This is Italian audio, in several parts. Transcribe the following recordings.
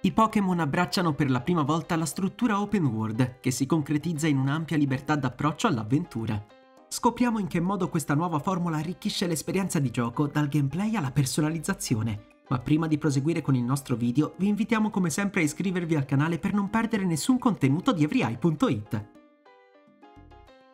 I Pokémon abbracciano per la prima volta la struttura open world, che si concretizza in un'ampia libertà d'approccio all'avventura. Scopriamo in che modo questa nuova formula arricchisce l'esperienza di gioco dal gameplay alla personalizzazione. Ma prima di proseguire con il nostro video, vi invitiamo come sempre a iscrivervi al canale per non perdere nessun contenuto di everyeye.it.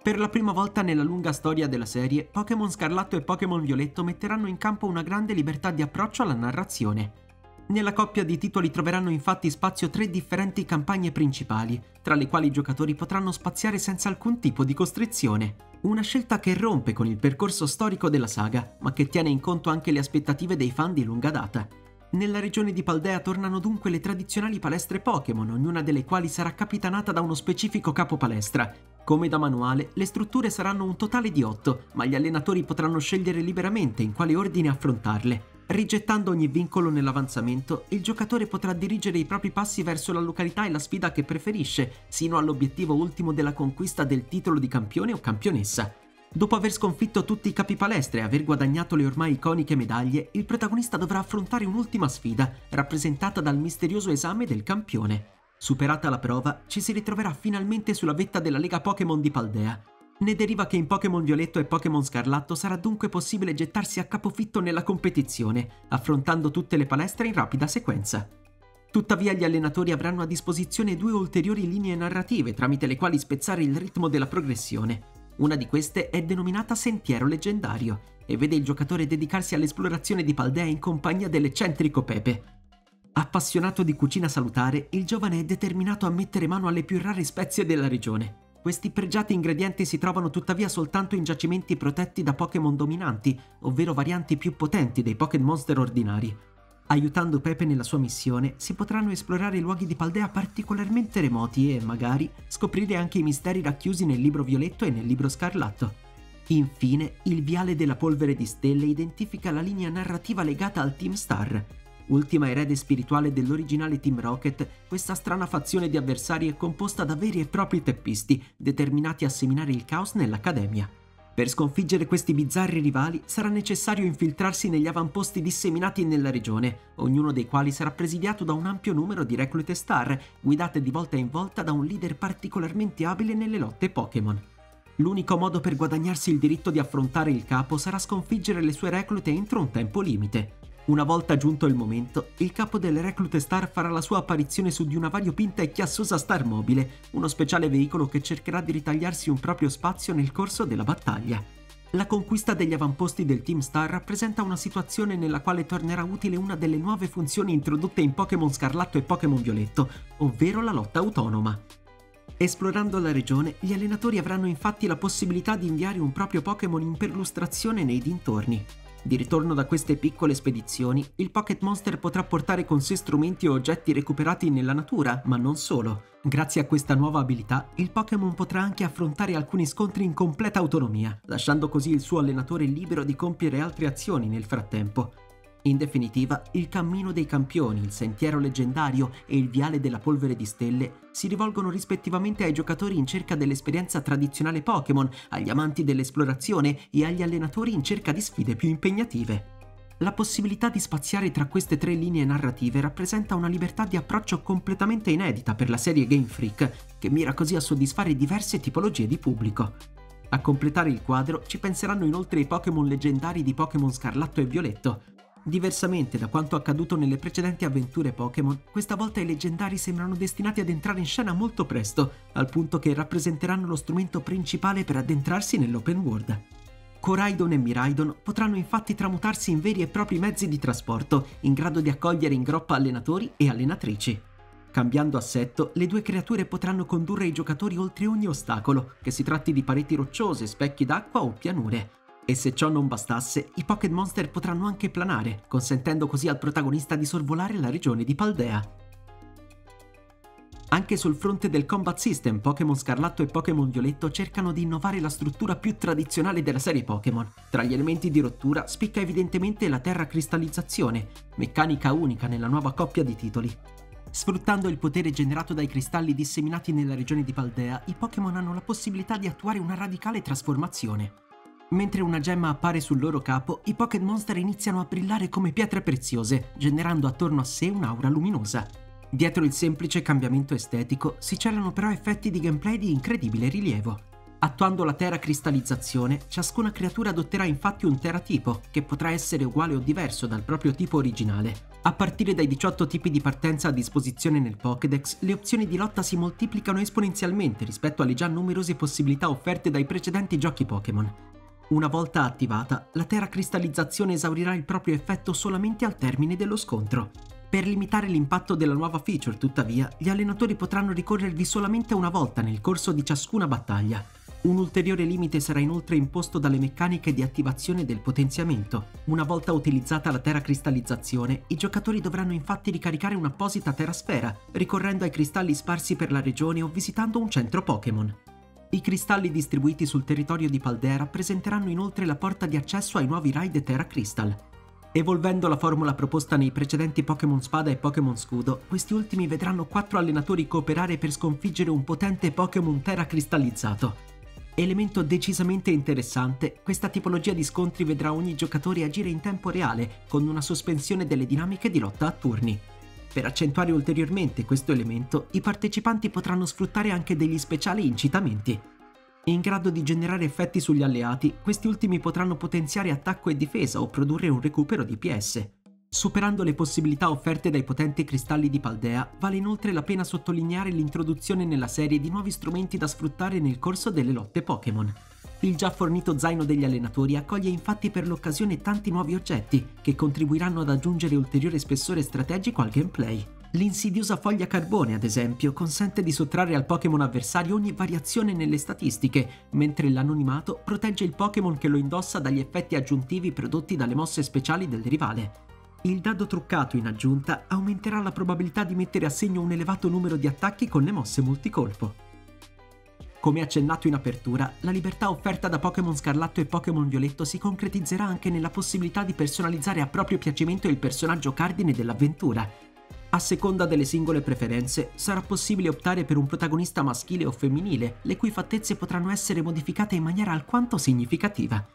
Per la prima volta nella lunga storia della serie, Pokémon Scarlatto e Pokémon Violetto metteranno in campo una grande libertà di approccio alla narrazione. Nella coppia di titoli troveranno infatti spazio tre differenti campagne principali, tra le quali i giocatori potranno spaziare senza alcun tipo di costrizione. Una scelta che rompe con il percorso storico della saga, ma che tiene in conto anche le aspettative dei fan di lunga data. Nella regione di Paldea tornano dunque le tradizionali palestre Pokémon, ognuna delle quali sarà capitanata da uno specifico capo palestra. Come da manuale, le strutture saranno un totale di 8, ma gli allenatori potranno scegliere liberamente in quale ordine affrontarle. Rigettando ogni vincolo nell'avanzamento, il giocatore potrà dirigere i propri passi verso la località e la sfida che preferisce, sino all'obiettivo ultimo della conquista del titolo di campione o campionessa. Dopo aver sconfitto tutti i capi palestre e aver guadagnato le ormai iconiche medaglie, il protagonista dovrà affrontare un'ultima sfida, rappresentata dal misterioso esame del campione. Superata la prova, ci si ritroverà finalmente sulla vetta della Lega Pokémon di Paldea, ne deriva che in Pokémon Violetto e Pokémon Scarlatto sarà dunque possibile gettarsi a capofitto nella competizione, affrontando tutte le palestre in rapida sequenza. Tuttavia gli allenatori avranno a disposizione due ulteriori linee narrative tramite le quali spezzare il ritmo della progressione. Una di queste è denominata Sentiero Leggendario e vede il giocatore dedicarsi all'esplorazione di Paldea in compagnia dell'eccentrico Pepe. Appassionato di cucina salutare, il giovane è determinato a mettere mano alle più rare spezie della regione. Questi pregiati ingredienti si trovano tuttavia soltanto in giacimenti protetti da Pokémon dominanti, ovvero varianti più potenti dei Pokémon Monster ordinari. Aiutando Pepe nella sua missione, si potranno esplorare luoghi di Paldea particolarmente remoti e, magari, scoprire anche i misteri racchiusi nel libro violetto e nel libro scarlatto. Infine, il viale della polvere di stelle identifica la linea narrativa legata al Team Star, Ultima erede spirituale dell'originale Team Rocket, questa strana fazione di avversari è composta da veri e propri teppisti, determinati a seminare il caos nell'Accademia. Per sconfiggere questi bizzarri rivali sarà necessario infiltrarsi negli avamposti disseminati nella regione, ognuno dei quali sarà presidiato da un ampio numero di reclute star, guidate di volta in volta da un leader particolarmente abile nelle lotte Pokémon. L'unico modo per guadagnarsi il diritto di affrontare il capo sarà sconfiggere le sue reclute entro un tempo limite. Una volta giunto il momento, il capo delle reclute Star farà la sua apparizione su di una variopinta e chiassosa Star Mobile, uno speciale veicolo che cercherà di ritagliarsi un proprio spazio nel corso della battaglia. La conquista degli avamposti del Team Star rappresenta una situazione nella quale tornerà utile una delle nuove funzioni introdotte in Pokémon Scarlatto e Pokémon Violetto, ovvero la lotta autonoma. Esplorando la regione, gli allenatori avranno infatti la possibilità di inviare un proprio Pokémon in perlustrazione nei dintorni. Di ritorno da queste piccole spedizioni, il Pocket Monster potrà portare con sé strumenti o oggetti recuperati nella natura, ma non solo. Grazie a questa nuova abilità, il Pokémon potrà anche affrontare alcuni scontri in completa autonomia, lasciando così il suo allenatore libero di compiere altre azioni nel frattempo. In definitiva, il cammino dei campioni, il sentiero leggendario e il viale della polvere di stelle si rivolgono rispettivamente ai giocatori in cerca dell'esperienza tradizionale Pokémon, agli amanti dell'esplorazione e agli allenatori in cerca di sfide più impegnative. La possibilità di spaziare tra queste tre linee narrative rappresenta una libertà di approccio completamente inedita per la serie Game Freak, che mira così a soddisfare diverse tipologie di pubblico. A completare il quadro ci penseranno inoltre i Pokémon leggendari di Pokémon Scarlatto e Violetto, Diversamente da quanto accaduto nelle precedenti avventure Pokémon, questa volta i leggendari sembrano destinati ad entrare in scena molto presto, al punto che rappresenteranno lo strumento principale per addentrarsi nell'open world. Coraidon e Miraidon potranno infatti tramutarsi in veri e propri mezzi di trasporto, in grado di accogliere in groppa allenatori e allenatrici. Cambiando assetto, le due creature potranno condurre i giocatori oltre ogni ostacolo, che si tratti di pareti rocciose, specchi d'acqua o pianure, e se ciò non bastasse, i Pocket Monster potranno anche planare, consentendo così al protagonista di sorvolare la regione di Paldea. Anche sul fronte del combat system, Pokémon Scarlatto e Pokémon Violetto cercano di innovare la struttura più tradizionale della serie Pokémon. Tra gli elementi di rottura spicca evidentemente la terra cristallizzazione, meccanica unica nella nuova coppia di titoli. Sfruttando il potere generato dai cristalli disseminati nella regione di Paldea, i Pokémon hanno la possibilità di attuare una radicale trasformazione. Mentre una gemma appare sul loro capo, i Pocket Monster iniziano a brillare come pietre preziose, generando attorno a sé un'aura luminosa. Dietro il semplice cambiamento estetico si celano però effetti di gameplay di incredibile rilievo. Attuando la Terra cristallizzazione, ciascuna creatura adotterà infatti un teratipo, che potrà essere uguale o diverso dal proprio tipo originale. A partire dai 18 tipi di partenza a disposizione nel Pokédex, le opzioni di lotta si moltiplicano esponenzialmente rispetto alle già numerose possibilità offerte dai precedenti giochi Pokémon. Una volta attivata, la Terra cristallizzazione esaurirà il proprio effetto solamente al termine dello scontro. Per limitare l'impatto della nuova feature, tuttavia, gli allenatori potranno ricorrervi solamente una volta nel corso di ciascuna battaglia. Un ulteriore limite sarà inoltre imposto dalle meccaniche di attivazione del potenziamento. Una volta utilizzata la terra cristallizzazione, i giocatori dovranno infatti ricaricare un'apposita terrasfera, ricorrendo ai cristalli sparsi per la regione o visitando un centro Pokémon. I cristalli distribuiti sul territorio di Paldea rappresenteranno inoltre la porta di accesso ai nuovi raid Terra Crystal, Evolvendo la formula proposta nei precedenti Pokémon Spada e Pokémon Scudo, questi ultimi vedranno quattro allenatori cooperare per sconfiggere un potente Pokémon Terra cristallizzato. Elemento decisamente interessante, questa tipologia di scontri vedrà ogni giocatore agire in tempo reale, con una sospensione delle dinamiche di lotta a turni. Per accentuare ulteriormente questo elemento, i partecipanti potranno sfruttare anche degli speciali incitamenti. In grado di generare effetti sugli alleati, questi ultimi potranno potenziare attacco e difesa o produrre un recupero di PS. Superando le possibilità offerte dai potenti cristalli di Paldea, vale inoltre la pena sottolineare l'introduzione nella serie di nuovi strumenti da sfruttare nel corso delle lotte Pokémon. Il già fornito zaino degli allenatori accoglie infatti per l'occasione tanti nuovi oggetti, che contribuiranno ad aggiungere ulteriore spessore strategico al gameplay. L'insidiosa foglia carbone, ad esempio, consente di sottrarre al Pokémon avversario ogni variazione nelle statistiche, mentre l'anonimato protegge il Pokémon che lo indossa dagli effetti aggiuntivi prodotti dalle mosse speciali del rivale. Il dado truccato in aggiunta aumenterà la probabilità di mettere a segno un elevato numero di attacchi con le mosse multicolpo. Come accennato in apertura, la libertà offerta da Pokémon Scarlatto e Pokémon Violetto si concretizzerà anche nella possibilità di personalizzare a proprio piacimento il personaggio cardine dell'avventura, a seconda delle singole preferenze, sarà possibile optare per un protagonista maschile o femminile, le cui fattezze potranno essere modificate in maniera alquanto significativa.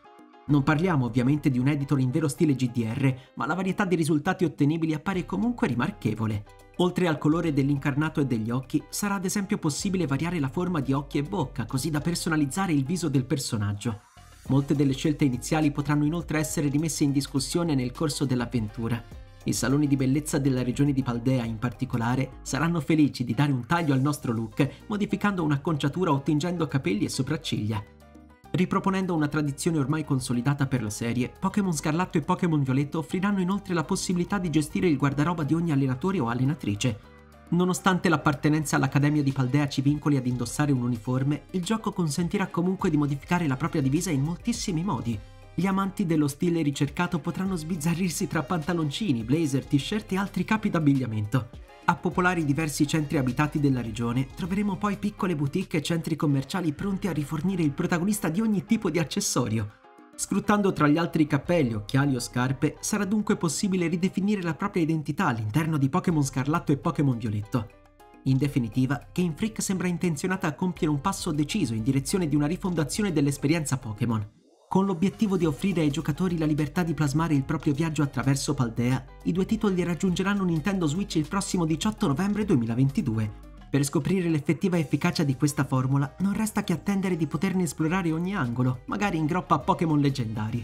Non parliamo ovviamente di un editor in vero stile GDR, ma la varietà di risultati ottenibili appare comunque rimarchevole. Oltre al colore dell'incarnato e degli occhi, sarà ad esempio possibile variare la forma di occhi e bocca, così da personalizzare il viso del personaggio. Molte delle scelte iniziali potranno inoltre essere rimesse in discussione nel corso dell'avventura. I saloni di bellezza della regione di Paldea in particolare saranno felici di dare un taglio al nostro look modificando un'acconciatura o tingendo capelli e sopracciglia. Riproponendo una tradizione ormai consolidata per la serie, Pokémon Scarlatto e Pokémon Violetto offriranno inoltre la possibilità di gestire il guardaroba di ogni allenatore o allenatrice. Nonostante l'appartenenza all'Accademia di Paldea ci vincoli ad indossare un uniforme, il gioco consentirà comunque di modificare la propria divisa in moltissimi modi, gli amanti dello stile ricercato potranno sbizzarrirsi tra pantaloncini, blazer, t-shirt e altri capi d'abbigliamento. A popolare i diversi centri abitati della regione troveremo poi piccole boutique e centri commerciali pronti a rifornire il protagonista di ogni tipo di accessorio. Sfruttando tra gli altri cappelli, occhiali o scarpe, sarà dunque possibile ridefinire la propria identità all'interno di Pokémon Scarlatto e Pokémon Violetto. In definitiva, Game Freak sembra intenzionata a compiere un passo deciso in direzione di una rifondazione dell'esperienza Pokémon. Con l'obiettivo di offrire ai giocatori la libertà di plasmare il proprio viaggio attraverso Paldea, i due titoli raggiungeranno Nintendo Switch il prossimo 18 novembre 2022. Per scoprire l'effettiva efficacia di questa formula non resta che attendere di poterne esplorare ogni angolo, magari in groppa a Pokémon leggendari.